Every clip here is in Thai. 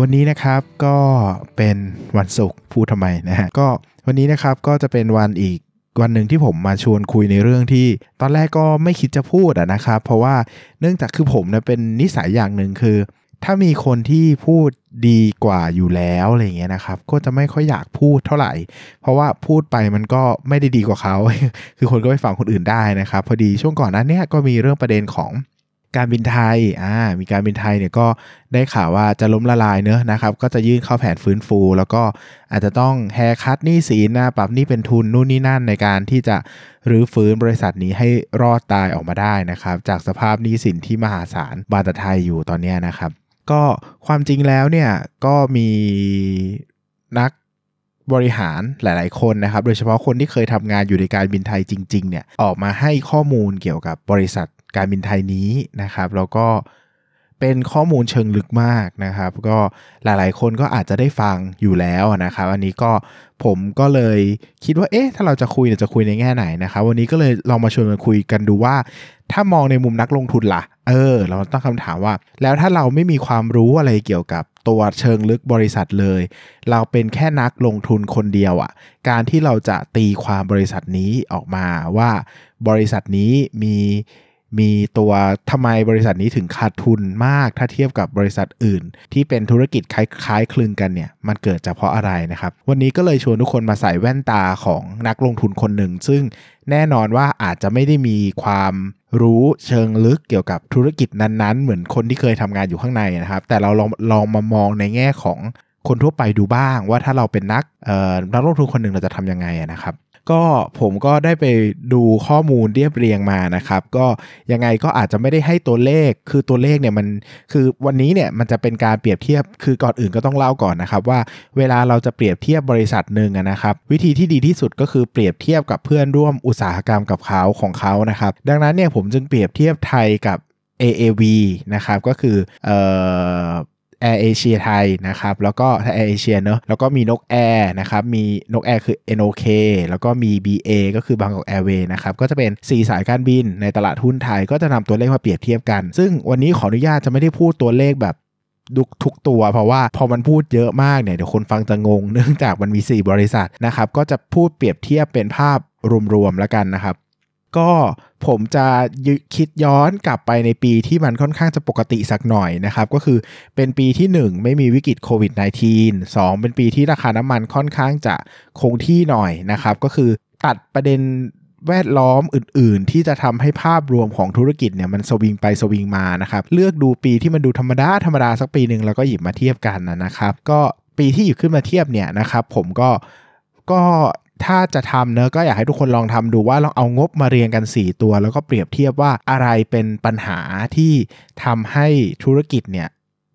วันนี้นะครับก็เป็นวันศุกร์พูดทำไมนะฮะก็วันนี้นะครับก็จะเป็นวันอีกวันหนึ่งที่ผมมาชวนคุยในเรื่องที่ ตอนแรกก็ไม่คิดจะพูดอะนะครับ เพราะว่าเนื่องจากคือผมเนี่ยเป็นนิสัยอย่างหนึ่งคือ ถ้ามีคนที่พูดดีกว่าอยู่แล้วอะไรเงี้ยนะครับ ก็จะไม่ค่อยอยากพูดเท่าไหร่ เพราะว่าพูดไปมันก็ไม่ได้ดีกว่าเขา คือคนก็ไปฟังคนอื่นได้นะครับ พอดีช่วงก่อนนั้นเนี่ยก็มีเรื่องประเด็นของ การบินไทยอ่ามีการบินไทยเนี่ยก็ได้ข่าวว่าจะล้มละลายเนอะนะครับ ก็จะยื่นเข้าแผนฟื้นฟู แล้วก็อาจจะต้องแฮร์คัตหนี้สินนะปรับหนี้เป็นทุนนู่นนี่นั่นในการที่จะรื้อฟื้นบริษัทนี้ให้รอดตายออกมาได้นะครับ จากสภาพหนี้สินที่มหาศาลบาตไทยอยู่ตอนนี้นะครับ ก็ความจริงแล้วเนี่ยก็มีนักบริหารหลาย ๆ คนนะครับ โดยเฉพาะคนที่เคยทำงานอยู่ในการบินไทยจริง ๆ เนี่ย ออกมาให้ข้อมูลเกี่ยวกับบริษัท การบินไทยนี้นะครับ แล้วก็เป็นข้อมูลเชิงลึกมากนะครับ ก็หลายๆ คนก็อาจจะได้ฟังอยู่แล้วนะครับ อันนี้ก็ผมก็เลยคิดว่าเอ๊ะถ้าเราจะคุยจะคุยในแง่ไหนนะครับ วันนี้ก็เลยลองมาชวนกันคุยกันดูว่า ถ้ามองในมุมนักลงทุนล่ะ เออ เราต้องคำถามว่า แล้วถ้าเราไม่มีความรู้อะไรเกี่ยวกับตัวเชิงลึกบริษัทเลย เราเป็นแค่นักลงทุนคนเดียวอะ่ะ การที่เราจะตีความบริษัทนี้ออกมาว่า บริษัทนี้มี มีตัวทำไมบริษัทนี้ถึงขาดทุนมากถ้าเทียบกับบริษัทอื่น ที่เป็นธุรกิจคล้ายๆคลึงกันเนี่ยมันเกิดจากเพราะอะไรนะครับ วันนี้ก็เลยชวนทุกคนมาใส่แว่นตาของนักลงทุนคนหนึ่ง ซึ่งแน่นอนว่าอาจจะไม่ได้มีความรู้เชิงลึกเกี่ยวกับธุรกิจนั้นๆ เหมือนคนที่เคยทำงานอยู่ข้างในนะครับ แต่เราลองลองมามองในแง่ของคนทั่วไปดูบ้างว่าถ้าเราเป็นนักนักลงทุนคนหนึ่งเราจะทำยังไงนะครับ ก็ผมก็ได้ไปดูข้อมูลเรียบเรียงมานะครับ ก็ยังไงก็อาจจะไม่ได้ให้ตัวเลขคือตัวเลขเนี่ยมันคือวันนี้เนี่ยมันจะเป็นการเปรียบเทียบคือก่อนอื่นก็ต้องเล่าก่อนนะครับ ว่าเวลาเราจะเปรียบเทียบบริษัทหนึ่งนะครับ วิธีที่ดีที่สุดก็คือเปรียบเทียบกับเพื่อนร่วมอุตสาหกรรมกับเขาของเขานะครับ ดังนั้นเนี่ยผมจึงเปรียบเทียบไทยกับ AAV นะครับก็คือเอ่อ แอร์เอเชียไทยนะครับแล้วก็แอร์เอเชียเนอะแล้วก็มีนกแอร์นะครับมีนกแอร์คือ NOK แล้วก็มี BA ก็คือบางกอกแอร์เวย์นะครับก็จะเป็น 4 สายการบินในตลาดหุ้นไทยก็จะนำตัวเลขมาเปรียบเทียบกัน ซึ่งวันนี้ขออนุญาตจะไม่ได้พูดตัวเลขแบบทุกทุกตัว เพราะว่าพอมันพูดเยอะมากเนี่ยเดี๋ยวคนฟังจะงง เนื่องจากมันมี 4 บริษัทนะครับก็จะพูดเปรียบเทียบเป็นภาพรวมๆแล้วกันนะครับ ก็ผมจะคิดย้อนกลับไปในปีที่มันค่อนข้างจะปกติสักหน่อยนะครับ ก็คือเป็นปีที่ 1 ไม่มีวิกฤตโควิด -19 2 เป็นปีที่ราคาน้ำมันค่อนข้างจะคงที่หน่อยนะครับ ก็คือตัดประเด็นแวดล้อมอื่น ๆ ที่จะทำให้ภาพรวมของธุรกิจเนี่ยมันสวิงไปสวิงมานะครับ เลือกดูปีที่มันดูธรรมดาธรรมดาสักปีหนึ่งแล้วก็หยิบมาเทียบกันนะครับ ก็ปีที่หยิบขึ้นมาเทียบเนี่ยนะครับ ผมก็ก็ ถ้าจะทำเนอะก็อยากให้ทุกคนลองทำดูว่าลองเอางบมาเรียงกัน 4 ตัว แล้วก็เปรียบเทียบว่าอะไรเป็นปัญหาที่ทำให้ธุรกิจเนี่ย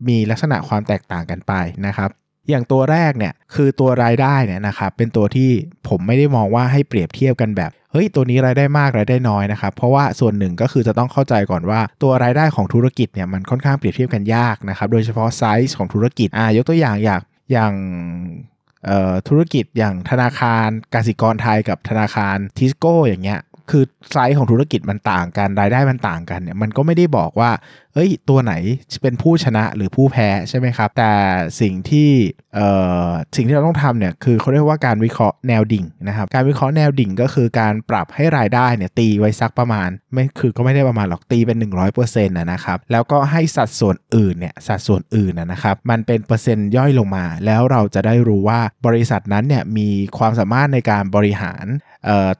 มีลักษณะความแตกต่างกันไปนะครับอย่างตัวแรกเนี่ยคือตัวรายได้เนี่ยนะครับเป็นตัวที่ผมไม่ได้มองว่าให้เปรียบเทียบกันแบบเฮ้ยตัวนี้รายได้มากรายได้น้อยนะครับเพราะว่าส่วนหนึ่งก็คือจะต้องเข้าใจก่อนว่า ตัวรายได้ของธุรกิจเนี่ยมันค่อนข้างเปรียบเทียบกันยากนะครับโดยเฉพาะไซส์ของธุรกิจอ่ายกตัวอย่างอย่างอย่าง ธุรกิจอย่างธนาคารกสิกรไทยกับธนาคารทิสโก้อย่างเงี้ย คือไซส์ของธุรกิจมันต่างกันรายได้มันต่างกันเนี่ยมันก็ไม่ได้บอกว่า เอ้ย ตัวไหนเป็นผู้ชนะหรือผู้แพ้ใช่ไหมครับ แต่สิ่งที่เอ่อสิ่งที่เราต้องทำเนี่ยคือเขาเรียกว่าการวิเคราะห์แนวดิ่งนะครับ การวิเคราะห์แนวดิ่งก็คือการปรับให้รายได้เนี่ยตีไว้สักประมาณ ไม่คือก็ไม่ได้ประมาณหรอกตีเป็น 100%นะครับแล้วก็ให้สัดส่วนอื่นเนี่ยสัดส่วนอื่นนะครับมันเป็นเปอร์เซ็นต์ย่อยลงมา แล้วเราจะได้รู้ว่าบริษัทนั้นเนี่ยมีความสามารถในการบริหาร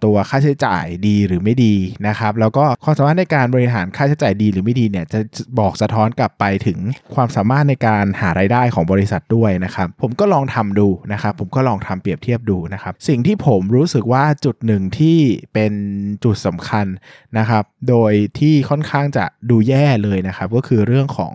ตัวค่าใช้จ่ายดีหรือไม่ดีนะครับ แล้วก็ความสามารถในการบริหารค่าใช้จ่ายดีหรือไม่ดีเนี่ยจะบอกสะท้อนกลับไปถึงความสามารถในการหารายได้ของบริษัทด้วยนะครับ ผมก็ลองทำดูนะครับ ผมก็ลองทำเปรียบเทียบดูนะครับ สิ่งที่ผมรู้สึกว่าจุดหนึ่งที่เป็นจุดสำคัญนะครับ โดยที่ค่อนข้างจะดูแย่เลยนะครับ ก็คือเรื่องของ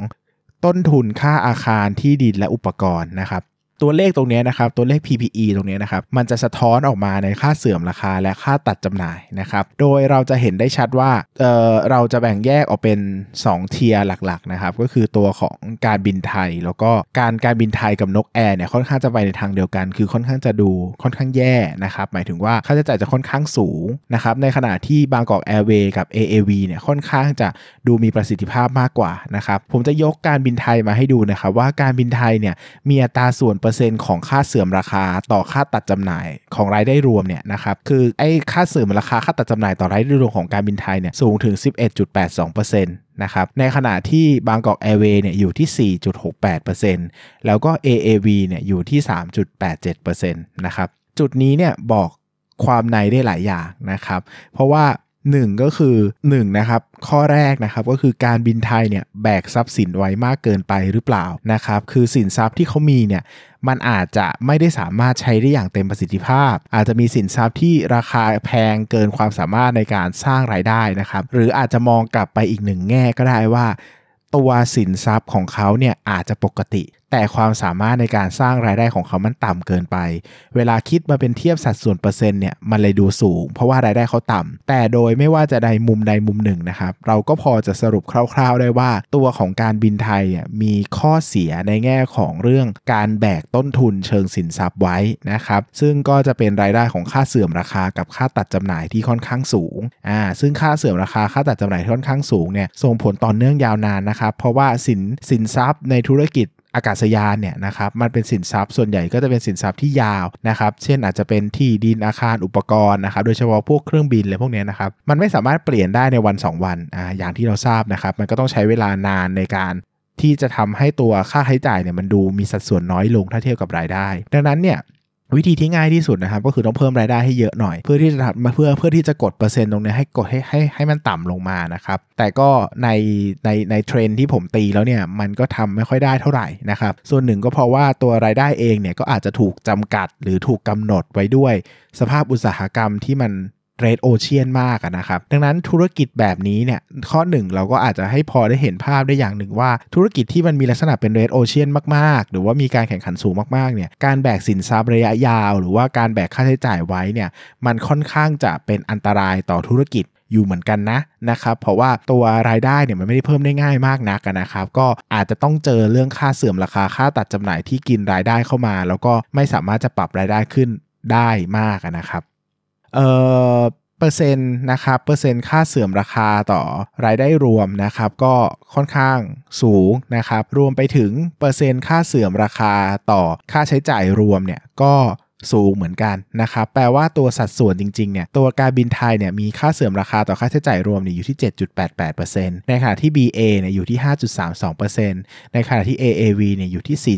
ต้นทุนค่าอาคารที่ดินและอุปกรณ์นะครับ ตัวเลขตรงนี้นะครับตัวเลข PPE ตรงนี้นะครับมันจะสะท้อนออกมาในค่าเสื่อมราคาและค่าตัดจำหน่ายนะครับโดยเราจะเห็นได้ชัดว่าเออเราจะแบ่งแยกออกเป็น 2 tier หลักๆนะครับก็คือตัวของการบินไทย แล้วก็การการบินไทยกับนกแอร์เนี่ยค่อนข้างจะไปในทางเดียวกัน คือค่อนข้างจะดูค่อนข้างแย่นะครับหมายถึงว่าค่าใช้จ่ายจะค่อนข้างสูงนะครับในขณะที่บางกอกแอร์เวย์กับ AAV เนี่ยค่อนข้างจะดูมีประสิทธิภาพมากกว่านะครับผมจะยกการบินไทยมาให้ดูนะครับว่าการบินไทยเนี่ยมีอัตราส่วนเปอร์เซ็นต์ของค่าเสื่อมราคาต่อค่าตัดจำหน่ายของรายได้รวมเนี่ยนะครับคือไอ้ค่าเสื่อมราคาค่าตัดจำหน่ายต่อรายได้รวมของการบินไทยเนี่ยสูงถึง 11.82%นะครับในขณะที่บางกอกแอร์เวย์เนี่ยอยู่ที่ 4.68%แล้วก็ AAV เนี่ยอยู่ที่ 3.87%นะครับจุดนี้เนี่ยบอกความในได้หลายอย่างนะครับ เพราะว่า 1 ก็คือ1นะครับข้อแรกนะครับก็คือการบินไทยเนี่ยแบกทรัพย์สินไว้มากเกินไปหรือเปล่านะครับคือสินทรัพย์ที่เขามีเนี่ยมันอาจจะไม่ได้สามารถใช้ได้อย่างเต็มประสิทธิภาพ อาจจะมีสินทรัพย์ที่ราคาแพงเกินความสามารถในการสร้างรายได้นะครับหรืออาจจะมองกลับไปอีกหนึ่งแง่ก็ได้ว่า ตัวสินทรัพย์ของเขาเนี่ยอาจจะปกติแต่ความสามารถในการสร้างรายได้ของเขามันต่ำเกินไป เวลาคิดมาเป็นเทียบสัดส่วนเปอร์เซ็นต์เนี่ยมันเลยดูสูง เพราะว่ารายได้เขาต่ำแต่โดยไม่ว่าจะใดมุมใดมุมหนึ่งนะครับ เราก็พอจะสรุปคร่าว ๆ ได้ว่า ตัวของการบินไทยเนี่ยมีข้อเสียในแง่ของเรื่องการแบกต้นทุนเชิงสินทรัพย์ไว้นะครับ ซึ่งก็จะเป็นรายได้ของค่าเสื่อมราคากับค่าตัดจำหน่ายที่ค่อนข้างสูงอ่าซึ่งค่าเสื่อมราคาค่าตัดจำหน่ายที่ค่อนข้างสูงเนี่ยส่งผลต่อเนื่องยาวนานนะครับเพราะว่าสินสินทรัพย์ในธุรกิจ อากาศยานเนี่ยนะครับมันเป็นสินทรัพย์ส่วนใหญ่ก็จะเป็นสินทรัพย์ที่ยาวนะครับเช่นอาจจะเป็นที่ดินอาคารอุปกรณ์นะครับโดยเฉพาะพวกเครื่องบินอะไรพวกนี้นะครับมันไม่สามารถเปลี่ยนได้ในวัน 2 วันอ่าอย่างที่เราทราบนะครับมันก็ต้องใช้เวลานานในการที่จะทำให้ตัวค่าใช้จ่ายเนี่ยมันดูมีสัดส่วนน้อยลงถ้าเทียบกับรายได้ ดังนั้นเนี่ย วิธีที่ง่ายที่สุดนะครับก็คือต้องเพิ่มรายได้ให้เยอะหน่อย เพื่อที่จะมาเพื่อเพื่อที่จะกดเปอร์เซ็นต์ตรงนี้ให้กดให้ให้ให้มันต่ำลงมานะครับแต่ก็ในในในเทรนที่ผมตีแล้วเนี่ยมันก็ทำไม่ค่อยได้เท่าไหร่นะครับส่วนหนึ่งก็เพราะว่าตัวรายได้เองเนี่ยก็อาจจะถูกจำกัดหรือถูกกำหนดไว้ด้วย สภาพอุตสาหกรรมที่มัน เรดโอเชียนมากนะครับ ดังนั้นธุรกิจแบบนี้เนี่ยข้อหนึ่งเราก็อาจจะให้พอได้เห็นภาพได้อย่างหนึ่งว่า ธุรกิจที่มันมีลักษณะเป็นเรดโอเชียนมากๆ หรือว่ามีการแข่งขันสูงมากๆเนี่ยการแบกสินทรัพย์ระยะยาว หรือว่าการแบกค่าใช้จ่ายไว้เนี่ยมันค่อนข้างจะเป็นอันตรายต่อธุรกิจอยู่เหมือนกันนะนะครับเพราะว่าตัวรายได้เนี่ยมันไม่ได้เพิ่มได้ง่ายมากนักนะครับ ก็อาจจะต้องเจอเรื่องค่าเสื่อมราคาค่าตัดจำหน่ายที่กินรายได้เข้ามา แล้วก็ไม่สามารถจะปรับรายได้ขึ้นได้มากนะครับ เอ่อเปอร์เซ็นต์นะครับเปอร์เซ็นต์ค่าเสื่อมราคาต่อรายได้รวมนะครับ ก็ค่อนข้างสูงนะครับ รวมไปถึงเปอร์เซ็นต์ค่าเสื่อมราคาต่อค่าใช้จ่ายรวมเนี่ยก็ สูงเหมือนกันนะครับแปลว่าตัวสัดส่วนจริงๆเนี่ยตัวการบินไทยเนี่ยมีค่าเสื่อมราคาต่อค่าใช้จ่ายรวมเนี่ยอยู่ที่ 7.88%ในขณะที่ BA เนี่ยอยู่ที่ 5.32%ในขณะที่ AAV เนี่ยอยู่ที่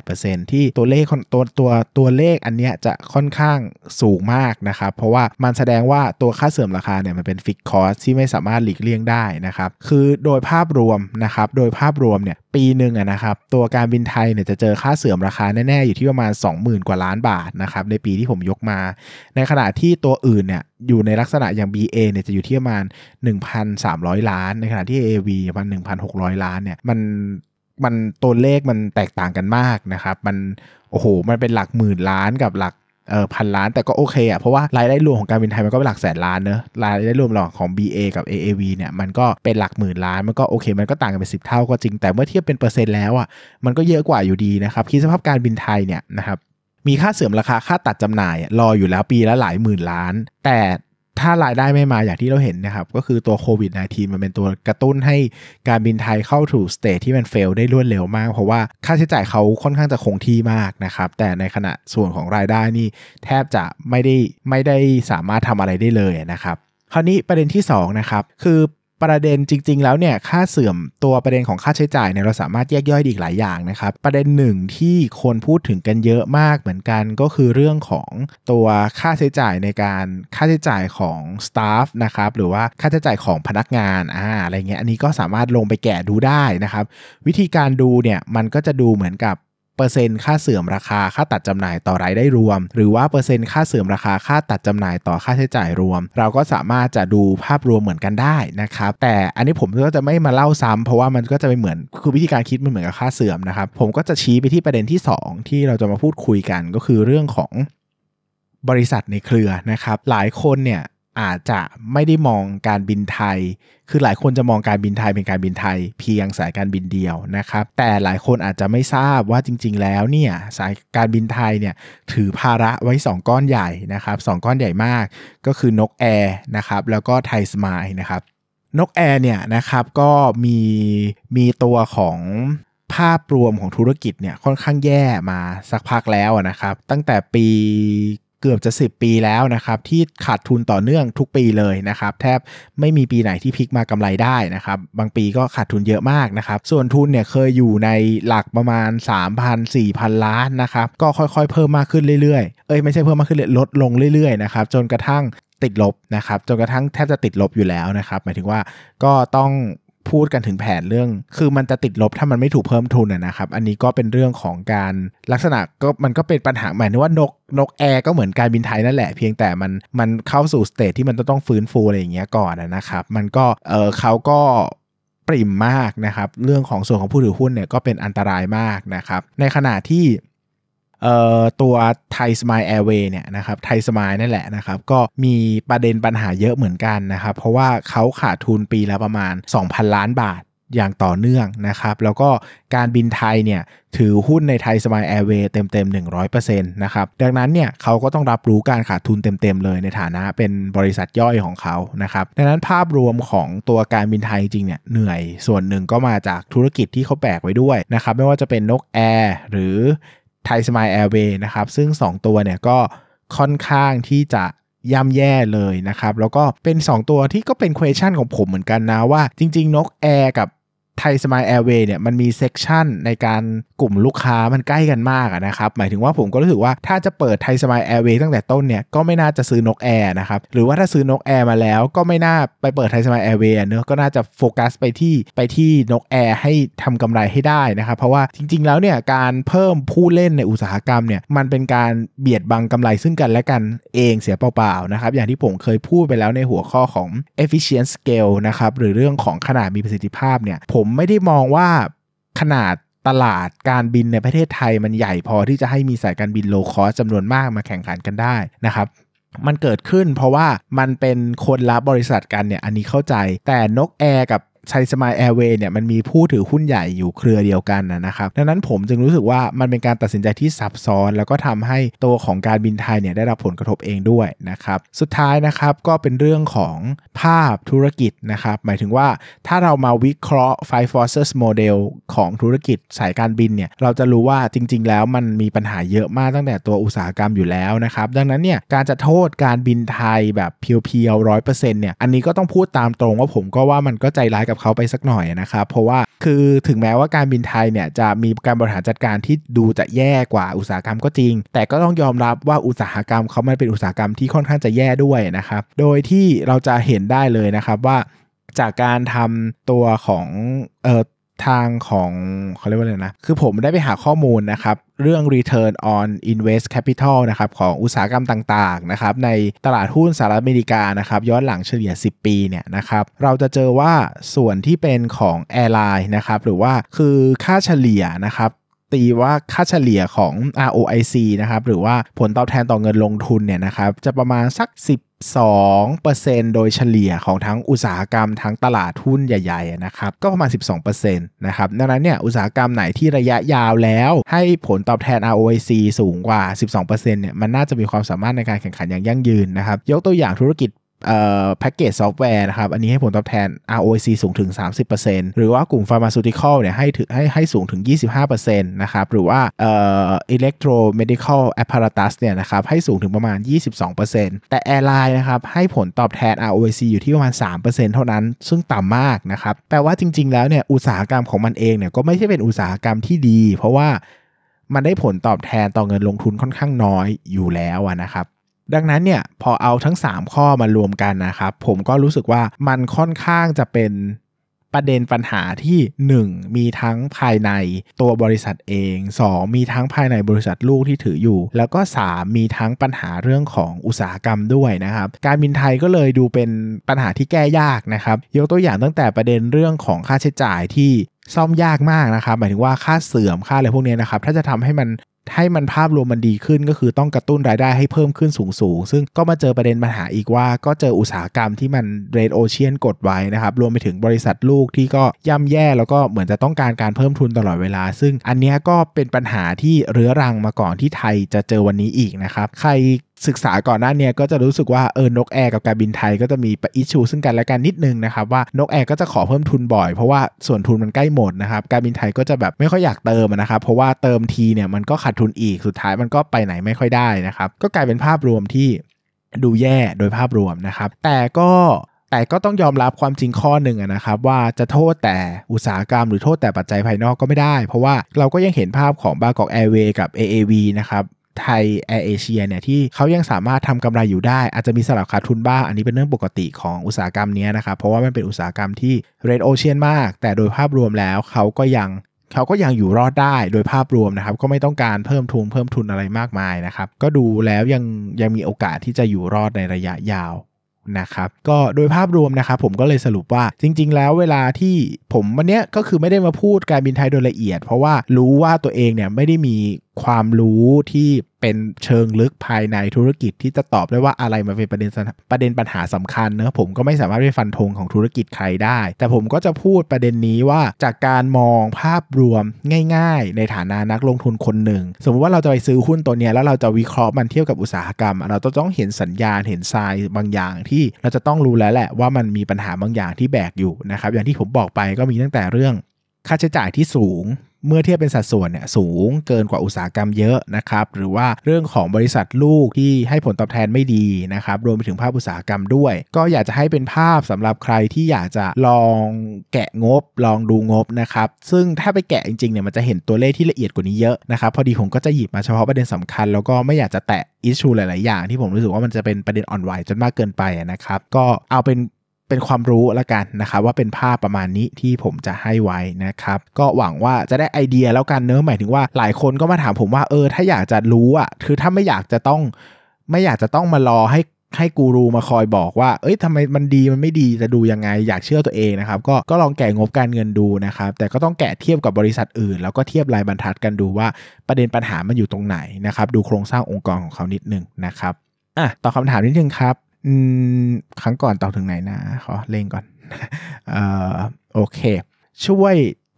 4.18%ที่ตัวเลขตัวตัวตัวเลขอันเนี้ยจะค่อนข้างสูงมากนะครับเพราะว่ามันแสดงว่าตัวค่าเสื่อมราคาเนี่ยมันเป็น fixed cost ที่ไม่สามารถหลีกเลี่ยงได้นะครับคือโดยภาพรวมนะครับโดยภาพรวมเนี่ย ปีหนึ่งนะครับ ตัวการบินไทยเนี่ยจะเจอค่าเสื่อมราคาแน่ๆ อยู่ที่ประมาณ 20,000 กว่าล้านบาทนะครับในปีที่ผมยกมา ในขณะที่ตัวอื่นเนี่ยอยู่ในลักษณะอย่าง BA เนี่ยจะอยู่ที่ประมาณ 1,300 ล้าน ในขณะที่ AV ประมาณ1,600 ล้านเนี่ยมันมันตัวเลขมันแตกต่างกันมากนะครับ มันโอ้โห มันเป็นหลักหมื่นล้านกับหลัก เออพันล้านแต่ก็โอเคอะเพราะว่ารายได้รวมของการบินไทยมันก็เป็นหลักแสนล้านเนอะรายได้รวมหลอกของ BA กับ AAV เนี่ยมันก็เป็นหลักหมื่นล้านมันก็โอเค มันก็ต่างกันเป็นสิเท่าก็จริงแต่เมื่อเทียบเป็นเปอร์เซ็นต์แล้วอะมันก็เยอะกว่าอยู่ดีนะครับคิดสภาพการบินไทยเนี่ยนะครับมีค่าเสื่อมราคาค่าตัดจำหน่ายรออยู่แล้วปีละหลายหมื่นล้าน แต่ ถ้ารายได้ไม่มาอย่างที่เราเห็นนะครับ ก็คือตัวโควิด -19 มันเป็นตัวกระตุ้นให้การบินไทยเข้าถูกสเตทที่มันเฟลได้รวดเร็วมาก เพราะว่าค่าใช้จ่ายเขาค่อนข้างจะคงที่มากนะครับ แต่ในขณะส่วนของรายได้นี่แทบจะไม่ได้ไม่ได้สามารถทำอะไรได้เลยนะครับคราวนี้ประเด็นที่2นะครับคือ ประเด็นจริง ๆ แล้วเนี่ยค่าเสื่อมตัวประเด็นของค่าใช้จ่ายเนี่ยเราสามารถแยกย่อยอีกหลายอย่างนะครับ ประเด็นหนึ่งที่คนพูดถึงกันเยอะมากเหมือนกันก็คือเรื่องของตัวค่าใช้จ่ายในการค่าใช้จ่ายของสตาฟนะครับหรือว่าค่าใช้จ่ายของพนักงานอ่าอะไรเงี้ยอันนี้ก็สามารถลงไปแกะดูได้นะครับ วิธีการดูเนี่ยมันก็จะดูเหมือนกับ เปอร์เซ็นต์ค่าเสื่อมราคาค่าตัดจำหน่ายต่อรายได้รวม หรือว่าเปอร์เซ็นต์ค่าเสื่อมราคาค่าตัดจำหน่ายต่อค่าใช้จ่ายรวม เราก็สามารถจะดูภาพรวมเหมือนกันได้นะครับแต่อันนี้ผมก็จะไม่มาเล่าซ้ำเพราะว่ามันก็จะไม่เหมือนคือวิธีการคิดมันเหมือนกับค่าเสื่อมนะครับผมก็จะชี้ไปที่ประเด็นที่ 2 ที่เราจะมาพูดคุยกันก็คือเรื่องของบริษัทในเครือนะครับหลายคนเนี่ย อาจจะไม่ได้มองการบินไทย คือหลายคนจะมองการบินไทยเป็นการบินไทย เพียงสายการบินเดียวนะครับ แต่หลายคนอาจจะไม่ทราบว่าจริง ๆ แล้วเนี่ยสายการบินไทยเนี่ยถือภาระไว้ 2 ก้อนใหญ่นะครับสก้อนใหญ่มาก ก็คือนกแอร์นะครับแล้วก็ไทยสมายนะครับ นกแอร์เนี่ยนะครับก็มีมีตัวของภาพรวมของธุรกิจเนี่ยค่อนข้างแย่มาสักพักแล้วนะครับ ตั้งแต่ปี กือบจะ 10 ปีแล้วนะครับที่ขาดทุนต่อเนื่องทุกปีเลยนะครับแทบไม่มีปีไหนที่พลิกมากำไรได้นะครับบางปีก็ขาดทุนเยอะมากนะครับส่วนทุนเนี่ยเคยอยู่ในหลักประมาณ 3,000 4,000 ล้านนะครับก็ค่อยๆ เพิ่มมากขึ้นเรื่อยๆเอ้ยไม่ใช่เพิ่มมากขึ้นเลยลดลงเรื่อยๆนะครับจนกระทั่งติดลบนะครับจนกระทั่งแทบจะติดลบอยู่แล้วนะครับหมายถึงว่าก็ต้อง พูดกันถึงแผนเรื่อง คือมันจะติดลบถ้ามันไม่ถูกเพิ่มทุนนะครับ อันนี้ก็เป็นเรื่องของการลักษณะก็มันก็เป็นปัญหาหมายถึงว่านกนกแอร์ก็เหมือนการบินไทยนั่นแหละ เพียงแต่มันมันเข้าสู่สเตจที่มันต้องฟื้นฟูอะไรอย่างเงี้ยก่อนนะครับ มันก็เออเขาก็ปริ่มมากนะครับ เรื่องของส่วนของผู้ถือหุ้นเนี่ยก็เป็นอันตรายมากนะครับ ในขณะที่ เอ่อตัวไทยสมายแอร์เวย์เนี่ยนะครับไทยสมายนั่นแหละนะครับ ก็มีประเด็นปัญหาเยอะเหมือนกันนะครับ เพราะว่าเขาขาดทุนปีละประมาณ 2,000 ล้านบาทอย่างต่อเนื่องนะครับ แล้วก็การบินไทยเนี่ยถือหุ้นในไทยสมายแอร์เวย์เต็มๆ 100%นะครับ ดังนั้นเนี่ยเขาก็ต้องรับรู้การขาดทุนเต็มๆ เลยในฐานะเป็นบริษัทย่อยของเขานะครับ ดังนั้นภาพรวมของตัวการบินไทยจริงเนี่ยเหนื่อยส่วนหนึ่งก็มาจากธุรกิจที่เขาแบกไว้ด้วยนะครับ ไม่ว่าจะเป็นนกแอร์หรือ ไทยสมายแอร์เวย์นะครับ ซึ่ง 2 ตัวเนี่ยก็ค่อนข้างที่จะย่ำแย่เลยนะครับ แล้วก็เป็น 2 ตัวที่ก็เป็น question ของผมเหมือนกันนะว่า จริง ๆ นกแอร์กับ ไทยสมายแอร์เวย์เนี่ยมันมี section ในการกลุ่มลูกค้ามันใกล้กันมากนะครับ หมายถึงว่าผมก็รู้สึกว่าถ้าจะเปิดไทยสมายแอร์เวย์ตั้งแต่ต้นเนี่ยก็ไม่น่าจะซื้อนกแอร์นะครับ หรือว่าถ้าซื้อนกแอร์มาแล้วก็ไม่น่าไปเปิดไทยสมายแอร์เวย์เนอะก็น่าจะโฟกัสไปที่ไปที่นกแอร์ให้ทำกำไรให้ได้นะครับเพราะว่าจริง ๆ แล้วเนี่ยการเพิ่มผู้เล่นในอุตสาหกรรมเนี่ยมันเป็นการเบียดบังกำไรซึ่งกันและกันเองเสียเปล่าๆนะครับอย่างที่ผมเคยพูดไปแล้วในหัวข้อของ efficient scale นะครับหรือเรื่องของขนาดมีประสิทธิภาพเนี่ยผมไม่ได้มองว่าขนาดตลาดการบินในประเทศไทยมันใหญ่พอที่จะให้มีสายการบินโลคอสจำนวนมากมาแข่งขันกันได้นะครับมันเกิดขึ้นเพราะว่ามันเป็นคนละบริษัทกันเนี่ยอันนี้เข้าใจ แต่นกแอร์กับ ไทยสมายแอร์เวย์เนี่ยมันมีผู้ถือหุ้นใหญ่อยู่เครือเดียวกันนะครับ ดังนั้นผมจึงรู้สึกว่ามันเป็นการตัดสินใจที่ซับซ้อน แล้วก็ทำให้ตัวของการบินไทยเนี่ยได้รับผลกระทบเองด้วยนะครับ สุดท้ายนะครับก็เป็นเรื่องของภาพธุรกิจนะครับ หมายถึงว่าถ้าเรามาวิเคราะห์ Five Forces Model ของธุรกิจสายการบินเนี่ยเราจะรู้ว่าจริง ๆ แล้วมันมีปัญหาเยอะมากตั้งแต่ตัวอุตสาหกรรมอยู่แล้วนะครับ ดังนั้นเนี่ยการจะโทษการบินไทยแบบ pure ๆร้อยเปอร์เซ็นต์เนี่ยอันนี้ก็ต้องพูดตามตรงว่าผมก็ว่ามันก็ใจร้ายกับเขาไปสักหน่อยนะครับเพราะว่าคือถึงแม้ว่าการบินไทยเนี่ยจะมีการบริหารจัดการที่ดูจะแย่กว่าอุตสาหกรรมก็จริง แต่ก็ต้องยอมรับว่าอุตสาหกรรมเขามันเป็นอุตสาหกรรมที่ค่อนข้างจะแย่ด้วยนะครับโดยที่เราจะเห็นได้เลยนะครับว่าจากการทำตัวของเอ่อ ทางของเขาเรียกว่าอะไรนะ คือผมได้ไปหาข้อมูลนะครับ เรื่อง return on invest capital นะครับ ของอุตสาหกรรมต่างๆนะครับ ในตลาดหุ้นสหรัฐอเมริกานะครับ ย้อนหลังเฉลี่ย 10 ปีเนี่ยนะครับ เราจะเจอว่าส่วนที่เป็นของแอร์ไลน์นะครับ หรือว่าคือค่าเฉลี่ยนะครับ ตีว่าค่าเฉลี่ยของ ROIC นะครับหรือว่าผลตอบแทนต่อเงินลงทุนเนี่ยนะครับจะประมาณสัก12%โดยเฉลี่ยของทั้งอุตสาหกรรมทั้งตลาดหุ้นใหญ่ๆนะครับก็ประมาณ 12%นะครับดังนั้นเนี่ยอุตสาหกรรมไหนที่ระยะยาวแล้ว ให้ผลตอบแทน ROIC สูงกว่า 12%เนี่ยมันน่าจะมีความสามารถในการแข่งขันอย่างยั่งยืนนะครับยกตัวอย่างธุรกิจ package software นะครับ อันนี้ให้ผลตอบแทน ROIC สูงถึง 30%หรือว่ากลุ่ม pharmaceutical เนี่ยให้ถึงให้ให้สูงถึง 25%นะครับ หรือว่าเอ่อ electromedical apparatus เนี่ยนะครับ ให้สูงถึงประมาณ 22%แต่ airline นะครับ ให้ผลตอบแทน ROIC อยู่ที่ประมาณ 3%เท่านั้น ซึ่งต่ำมากนะครับ แปลว่าจริง ๆ แล้วเนี่ย อุตสาหกรรมของมันเองเนี่ย ก็ไม่ใช่เป็นอุตสาหกรรมที่ดี เพราะว่ามันได้ผลตอบแทนต่อเงินลงทุนค่อนข้างน้อยอยู่แล้วนะครับ ดังนั้นเนี่ยพอเอาทั้ง 3 ข้อมารวมกันนะครับ ผมก็รู้สึกว่ามันค่อนข้างจะเป็นประเด็นปัญหาที่ 1 มีทั้งภายในตัวบริษัทเอง 2 มีทั้งภายในบริษัทลูกที่ถืออยู่ แล้วก็ 3 มีทั้งปัญหาเรื่องของอุตสาหกรรมด้วยนะครับ การบินไทยก็เลยดูเป็นปัญหาที่แก้ยากนะครับ ยกตัวอย่างตั้งแต่ประเด็นเรื่องของค่าใช้จ่ายที่ซ่อมยากมากนะครับ หมายถึงว่าค่าเสื่อมค่าอะไรพวกนี้นะครับ ถ้าจะทำให้มัน ให้มันภาพรวมมันดีขึ้นก็คือต้องกระตุ้นรายได้ให้เพิ่มขึ้นสูงสูงซึ่งก็มาเจอประเด็นปัญหาอีกว่า ก็เจออุตสาหกรรมที่มันเรดโอเชียนกดไว้นะครับ รวมไปถึงบริษัทลูกที่ก็ย่ำแย่แล้วก็เหมือนจะต้องการการเพิ่มทุนตลอดเวลา ซึ่งอันนี้ก็เป็นปัญหาที่เรื้อรังมาก่อนที่ไทยจะเจอวันนี้อีกนะครับ ใครศึกษาก่อนหน้านี้ก็จะรู้สึกว่าเออนกแอร์กับการบินไทยก็จะมีปอิชูซึ่งกันและกันนิดนึงนะครับว่านกแอร์ก็จะขอเพิ่มทุนบ่อยเพราะว่าส่วนทุนมันใกล้หมดนะครับการบินไทยก็จะแบบไม่ค่อยอยากเติมนะครับเพราะว่าเติมทีเนี่ยมันก็ขาดทุนอีกสุดท้ายมันก็ไปไหนไม่ค่อยได้นะครับก็กลายเป็นภาพรวมที่ดูแย่โดยภาพรวมนะครับแต่ก็แต่ก็ต้องยอมรับความจริงข้อหนึ่งนะครับว่าจะโทษแต่อุตสาหกรรมหรือโทษแต่ปัจจัยภายนอกก็ไม่ได้ เพราะว่าเราก็ยังเห็นภาพของบางกอกแอร์เวย์กับ AAV นะครับ ไทยแอร์เอเชียเนี่ยที่เขายังสามารถทำกำไรอยู่ได้ อาจจะมีสลับขาดทุนบ้าง อันนี้เป็นเรื่องปกติของอุตสาหกรรมนี้นะครับ เพราะว่ามันเป็นอุตสาหกรรมที่เรดโอเชียนมาก แต่โดยภาพรวมแล้วเขาก็ยังเขาก็ยังอยู่รอดได้โดยภาพรวมนะครับ ก็ไม่ต้องการเพิ่มทุนเพิ่มทุนอะไรมากมายนะครับ ก็ดูแล้วยังยังมีโอกาสที่จะอยู่รอดในระยะยาวนะครับก็โดยภาพรวมนะครับผมก็เลยสรุปว่าจริง ๆ แล้วเวลาที่ผมวันนี้ก็คือไม่ได้มาพูดการบินไทยโดยละเอียด เพราะว่ารู้ว่าตัวเองเนี่ยไม่ได้มี ความรู้ที่เป็นเชิงลึกภายในธุรกิจที่จะตอบได้ว่าอะไรมาเป็นประเด็นประเด็นปัญหาสำคัญเนะผมก็ไม่สามารถไปฟันธงของธุรกิจใครได้ แต่ผมก็จะพูดประเด็นนี้ว่าจากการมองภาพรวมง่าย ๆ ในฐานะนักลงทุนคนหนึ่ง สมมติว่าเราจะไปซื้อหุ้นตัวนี้แล้วเราจะวิเคราะห์มันเทียบกับอุตสาหกรรม เราต้องเห็นสัญญาณเห็นทรายบางอย่างที่เราจะต้องรู้แล้วแหละว่ามันมีปัญหาบางอย่างที่แบกอยู่นะครับอย่างที่ผมบอกไปก็มีตั้งแต่เรื่อง ค่าใช้จ่ายที่สูงเมื่อเทียบเป็นสัดส่วนเนี่ยสูงเกินกว่าอุตสาหกรรมเยอะนะครับหรือว่าเรื่องของบริษัทลูกที่ให้ผลตอบแทนไม่ดีนะครับรวมไปถึงภาพอุตสาหกรรมด้วย ก็อยากจะให้เป็นภาพสำหรับใครที่อยากจะลองแกะงบ ลองดูงบนะครับซึ่งถ้าไปแกะจริงๆเนี่ยมันจะเห็นตัวเลขที่ละเอียดกว่านี้เยอะนะครับพอดีผมก็จะหยิบมาเฉพาะประเด็นสำคัญ แล้วก็ไม่อยากจะแตะอิชชูหลาย ๆ อย่างที่ผมรู้สึกว่ามันจะเป็นประเด็นอ่อนไหวจนมากเกินไปนะครับก็เอาเป็น เป็นความรู้ละกันนะครับว่าเป็นภาพประมาณนี้ที่ผมจะให้ไว้นะครับก็หวังว่าจะได้ไอเดียแล้วกันเนอะหมายถึงว่าหลายคนก็มาถามผมว่าเออถ้าอยากจะรู้อะคือถ้าไม่อยากจะต้องไม่อยากจะต้องมารอให้ให้กูรูมาคอยบอกว่า เอ้ยทำไมมันดีมันไม่ดีจะดูยังไง อยากเชื่อตัวเองนะครับ ก็ก็ลองแกะงบการเงินดูนะครับ แต่ก็ต้องแกะเทียบกับบริษัทอื่น แล้วก็เทียบรายบรรทัดกันดูว่าประเด็นปัญหามันอยู่ตรงไหนนะครับ ดูโครงสร้างองค์กรของเขานิดนึงนะครับอะต่อคำถามนิดนึงครับ อืมครั้งก่อนตอบถึงไหนนะ ขอเล็งก่อนเอ่อโอเค ช่วย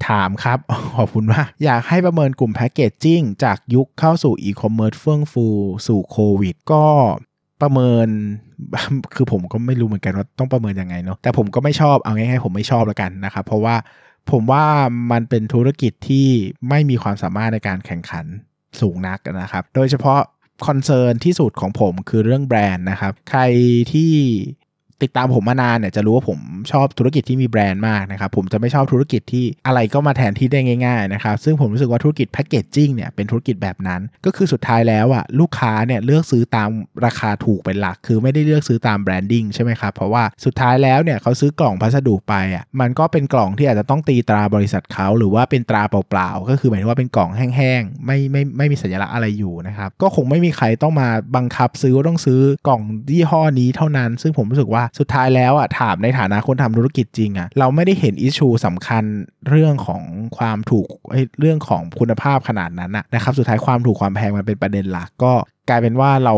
ถามครับ ขอบคุณมากอยากให้ประเมินกลุ่ม packaging จากยุคเข้าสู่อีคอมเมิร์ซเฟื่องฟูสู่โควิด ก็ประเมินคือผมก็ไม่รู้เหมือนกันว่าต้องประเมินยังไงเนาะแต่ผมก็ไม่ชอบเอาง่ายๆผมไม่ชอบแล้วกันนะครับ เพราะว่าผมว่ามันเป็นธุรกิจที่ไม่มีความสามารถในการแข่งขันสูงนักนะครับ โดยเฉพาะ คอนเซิร์นที่สุดของผมคือเรื่องแบรนด์นะครับ ใครที่ ติดตามผมมานานเนี่ยจะรู้ว่าผมชอบธุรกิจที่มีแบรนด์มากนะครับผมจะไม่ชอบธุรกิจที่อะไรก็มาแทนที่ได้ง่ายๆนะครับซึ่งผมรู้สึกว่าธุรกิจ packaging เนี่ยเป็นธุรกิจแบบนั้น ก็คือสุดท้ายแล้วอะลูกค้าเนี่ยเลือกซื้อตามราคาถูกเป็นหลัก คือไม่ได้เลือกซื้อตาม branding ใช่ไหมครับเพราะว่าสุดท้ายแล้วเนี่ยเขาซื้อกล่องพัสดุไปอะมันก็เป็นกล่องที่อาจจะต้องตีตราบริษัทเขาหรือว่าเป็นตราเปล่าๆก็คือหมายถึงว่าเป็นกล่องแห้งๆไม่ไม่ไม่มีสัญลักษณ์อะไรอยู่นะครับก็คงไม่มีใครต้องมาบังคับซื้อว่าต้องซื้อกล่องยี่ห้อนี้เท่านั้น ซึ่งผมรู้สึกว่าสุดท้ายแล้วอะถามในฐานะคนทำธุรกิจจริงอะเราไม่ได้เห็น issue สำคัญเรื่องของความถูกเรื่องของคุณภาพขนาดนั้นนะครับสุดท้ายความถูกความแพงมันเป็นประเด็นหลักก็กลายเป็นว่าเรา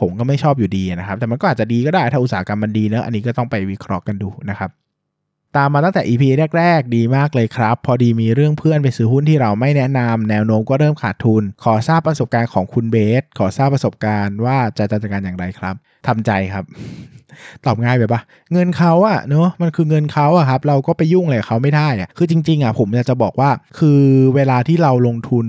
ผมก็ไม่ชอบอยู่ดีนะครับ แต่มันก็อาจจะดีก็ได้ถ้าอุตสาหกรรมมันดีเนอะอันนี้ก็ต้องไปวิเคราะห์กันดูนะครับตามมาตั้งแต่ EP แรก ๆ ดีมากเลยครับ พอดีมีเรื่องเพื่อนไปซื้อหุ้นที่เราไม่แนะนำแนวโน้มก็เริ่มขาดทุน ขอทราบประสบการณ์ของคุณเบส ขอทราบประสบการณ์ว่าจะจัดการอย่างไรครับทำใจครับ ตอบง่ายไปปะเงินเขาอะเนาะมันคือเงินเขาอะครับ เราก็ไปยุ่งอะไรเขาไม่ได้อะคือจริง ๆอะผมจะบอกว่า คือเวลาที่เราลงทุน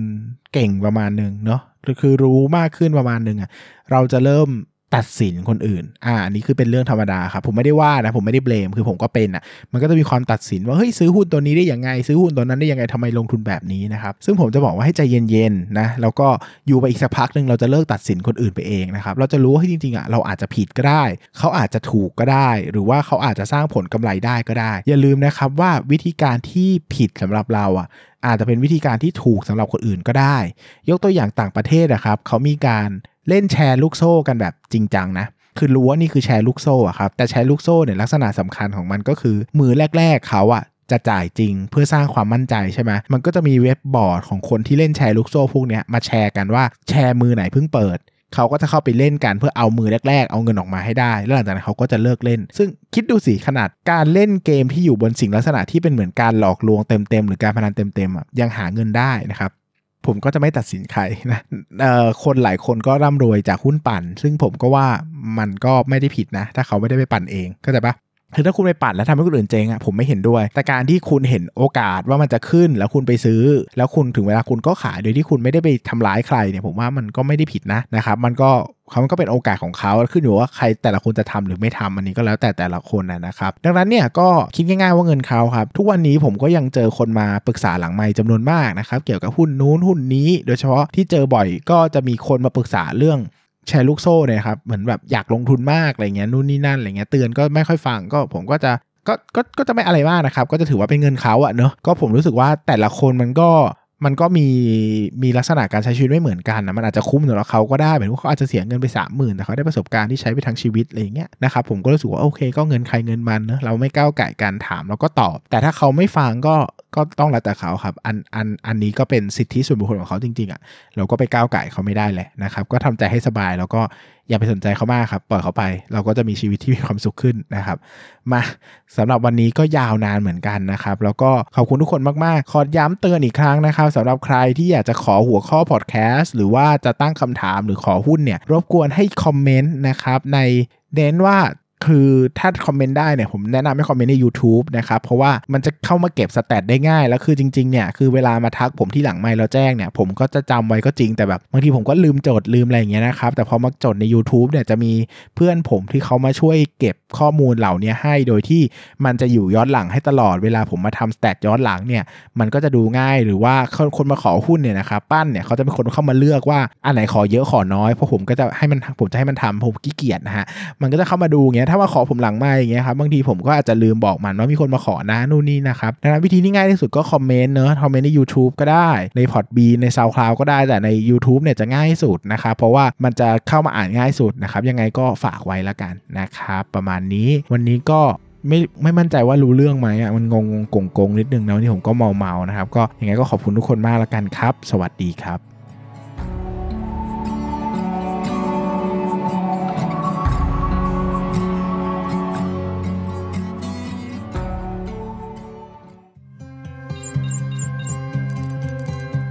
เก่งประมาณหนึ่งเนาะคือรู้มากขึ้นประมาณหนึ่งอะเราจะเริ่ม ตัดสินคนอื่น อ่า อันนี้คือเป็นเรื่องธรรมดาครับ ผมไม่ได้ว่านะ ผมไม่ได้เบลม คือผมก็เป็นอะ มันก็จะมีความตัดสินว่า เฮ้ย ซื้อหุ้นตัวนี้ได้ยังไง ซื้อหุ้นตัวนั้นได้ยังไงทำไมลงทุนแบบนี้นะครับ ซึ่งผมจะบอกว่าให้ใจเย็นๆนะ แล้วก็อยู่ไปอีกสักพักหนึ่งเราจะเลิกตัดสินคนอื่นไปเองนะครับ เราจะรู้ว่าจริงๆอะ เราอาจจะผิดก็ได้ เขาอาจจะถูกก็ได้ หรือว่าเขาอาจจะสร้างผลกำไรได้ก็ได้ อย่าลืมนะครับว่าวิธีการที่ผิดสำหรับเราอะอาจจะเป็นวิธีการที่ถูกสำหรับคนอื่นก็ได้ ยกตัวอย่างต่างประเทศนะครับ เขามีการ เล่นแชร์ลูกโซ่กันแบบจริงจังนะคือรู้ว่านี่คือแชร์ลูกโซ่อะครับแต่แชร์ลูกโซ่เนี่ยลักษณะสำคัญของมันก็คือ มือแรก ๆเขาอะจะจ่ายจริงเพื่อสร้างความมั่นใจใช่ไหมมันก็จะมีเว็บบอร์ดของคนที่เล่นแชร์ลูกโซ่พวกนี้มาแชร์กันว่าแชร์มือไหนเพิ่งเปิดเขาก็จะเข้าไปเล่นกันเพื่อเอามือแรกๆ เอาเงินออกมาให้ได้ แล้วหลังจากนั้นเขาก็จะเลิกเล่น ซึ่งคิดดูสิขนาดการเล่นเกมที่อยู่บนสิ่งลักษณะที่เป็นเหมือนการหลอกลวงเต็มๆหรือการพนันเต็มๆยังหาเงินได้นะครับ ผมก็จะไม่ตัดสินใครนะคนหลายคนก็ร่ำรวยจากหุ้นปั่น ซึ่งผมก็ว่ามันก็ไม่ได้ผิดนะ ถ้าเขาไม่ได้ไปปั่นเองก็จะปะ คือถ้าคุณไปปั่นแล้วทำให้คนอื่นเจ๊งอะผมไม่เห็นด้วย แต่การที่คุณเห็นโอกาสว่ามันจะขึ้นแล้วคุณไปซื้อ แล้วคุณถึงเวลาคุณก็ขายโดยที่คุณไม่ได้ไปทำร้ายใครเนี่ยผมว่ามันก็ไม่ได้ผิดนะนะครับมันก็เขาก็เป็นโอกาสของเขาขึ้นอยู่ว่าใครแต่ละคนจะทำหรือไม่ทำอันนี้ก็แล้วแต่แต่ละคนนะนะครับ ดังนั้นเนี่ยก็คิดง่ายๆว่าเงินเขาครับ ทุกวันนี้ผมก็ยังเจอคนมาปรึกษาหลังไม้จำนวนมากนะครับเกี่ยวกับหุ้นนู้นหุ้นนี้ โดยเฉพาะที่เจอบ่อยก็จะมีคนมาปรึกษาเรื่อง แชร์ลูกโซ่เนี่ยครับเหมือนแบบอยากลงทุนมากอะไรเงี้ยนู่นนี่นั่นอะไรเงี้ยเตือนก็ไม่ค่อยฟังก็ผมก็จะก็ก็ก็จะไม่อะไรมากนะครับ ก็จะถือว่าเป็นเงินเขาอะเนอะก็ผมรู้สึกว่าแต่ละคนมันก็ มันก็มีมีลักษณะการใช้ชีวิตไม่เหมือนกันนะมันอาจจะคุ้มสำหรับเขาก็ได้เหมือนว่าเขาอาจจะเสียเงินไป3 0,000แต่เขาได้ประสบการณ์ที่ใช้ไปทั้งชีวิตอะไรอย่างเงี้ยนะครับผมก็รู้สึกว่าโอเค ก็เงินใครเงินมันเนอะเราไม่ก้าวไก่การถามแล้วก็ตอบ แต่ถ้าเขาไม่ฟังก็ก็ต้องแล้วแต่เขาครับอันอันอันนี้ก็เป็นสิทธิส่วนบุคคลของเขาจริงๆอะ่ะเราก็ไปก้าวไก่เขาไม่ได้แหละนะครับก็ทำใจให้สบายแล้วก็ อย่าไปสนใจเขามากครับ ปล่อยเขาไป เราก็จะมีชีวิตที่มีความสุขขึ้นนะครับ มาสำหรับวันนี้ก็ยาวนานเหมือนกันนะครับ แล้วก็ขอบคุณทุกคนมากๆ ขอย้ำเตือนอีกครั้งนะครับสำหรับใครที่อยากจะขอหัวข้อพอดแคสต์หรือว่าจะตั้งคำถามหรือขอหุ้นเนี่ยรบกวนให้คอมเมนต์นะครับในเน้นว่า คือถ้าคอมเมนต์ได้เนี่ยผมแนะนำให้คอมเมนต์ใน YouTube นะครับ เพราะว่ามันจะเข้ามาเก็บสแตทได้ง่าย แล้วคือจริงๆเนี่ยคือเวลามาทักผมที่หลังไม่แล้วแจ้งเนี่ยผมก็จะจำไว้ก็จริงแต่แบบบางทีผมก็ลืมจดลืมอะไรอย่างเงี้ยนะครับ แต่พอมาจดใน YouTube เนี่ยจะมีเพื่อนผมที่เขามาช่วยเก็บข้อมูลเหล่านี้ให้โดยที่มันจะอยู่ย้อนหลังให้ตลอดเวลาผมมาทำสแตทย้อนหลังเนี่ยมันก็จะดูง่ายหรือว่าคนมาขอหุ้นเนี่ยนะครับปั้นเนี่ยเขาจะเป็นคนเข้ามาเลือกว่าอันไหนขอเยอะขอน้อยเพราะผมก็จะให้มันผมจะให้มันทำผมขี้เกียจนะฮะมันก็จะเข้ามาดูเงี้ยถ้ามาขอผมหลังไม่อย่างเงี้ยครับบางทีผมก็อาจจะลืมบอกมันว่ามีคนมาขอนะนู่นนี่นะครับดังนั้นวิธีที่ง่ายที่สุดก็คอมเมนต์เนอะคอมเมนต์ใน YouTube ก็ได้ใน Podbean ใน SoundCloud ก็ได้แต่ใน YouTube เนี่ยจะง่ายสุดนะครับเพราะว่ามันจะเข้ามาอ่านง่ายสุดนะครับยังไงก็ฝากไว้ละกันนะครับประมาณนี้วันนี้ก็ไม่ไม่มั่นใจว่ารู้เรื่องไหมอะมันงงงงงงนิดนึงนะวันนี้ผมก็เมาเมานะครับ ก็ยังไงก็ขอบคุณทุกคนมากละกันครับ สวัสดีครับ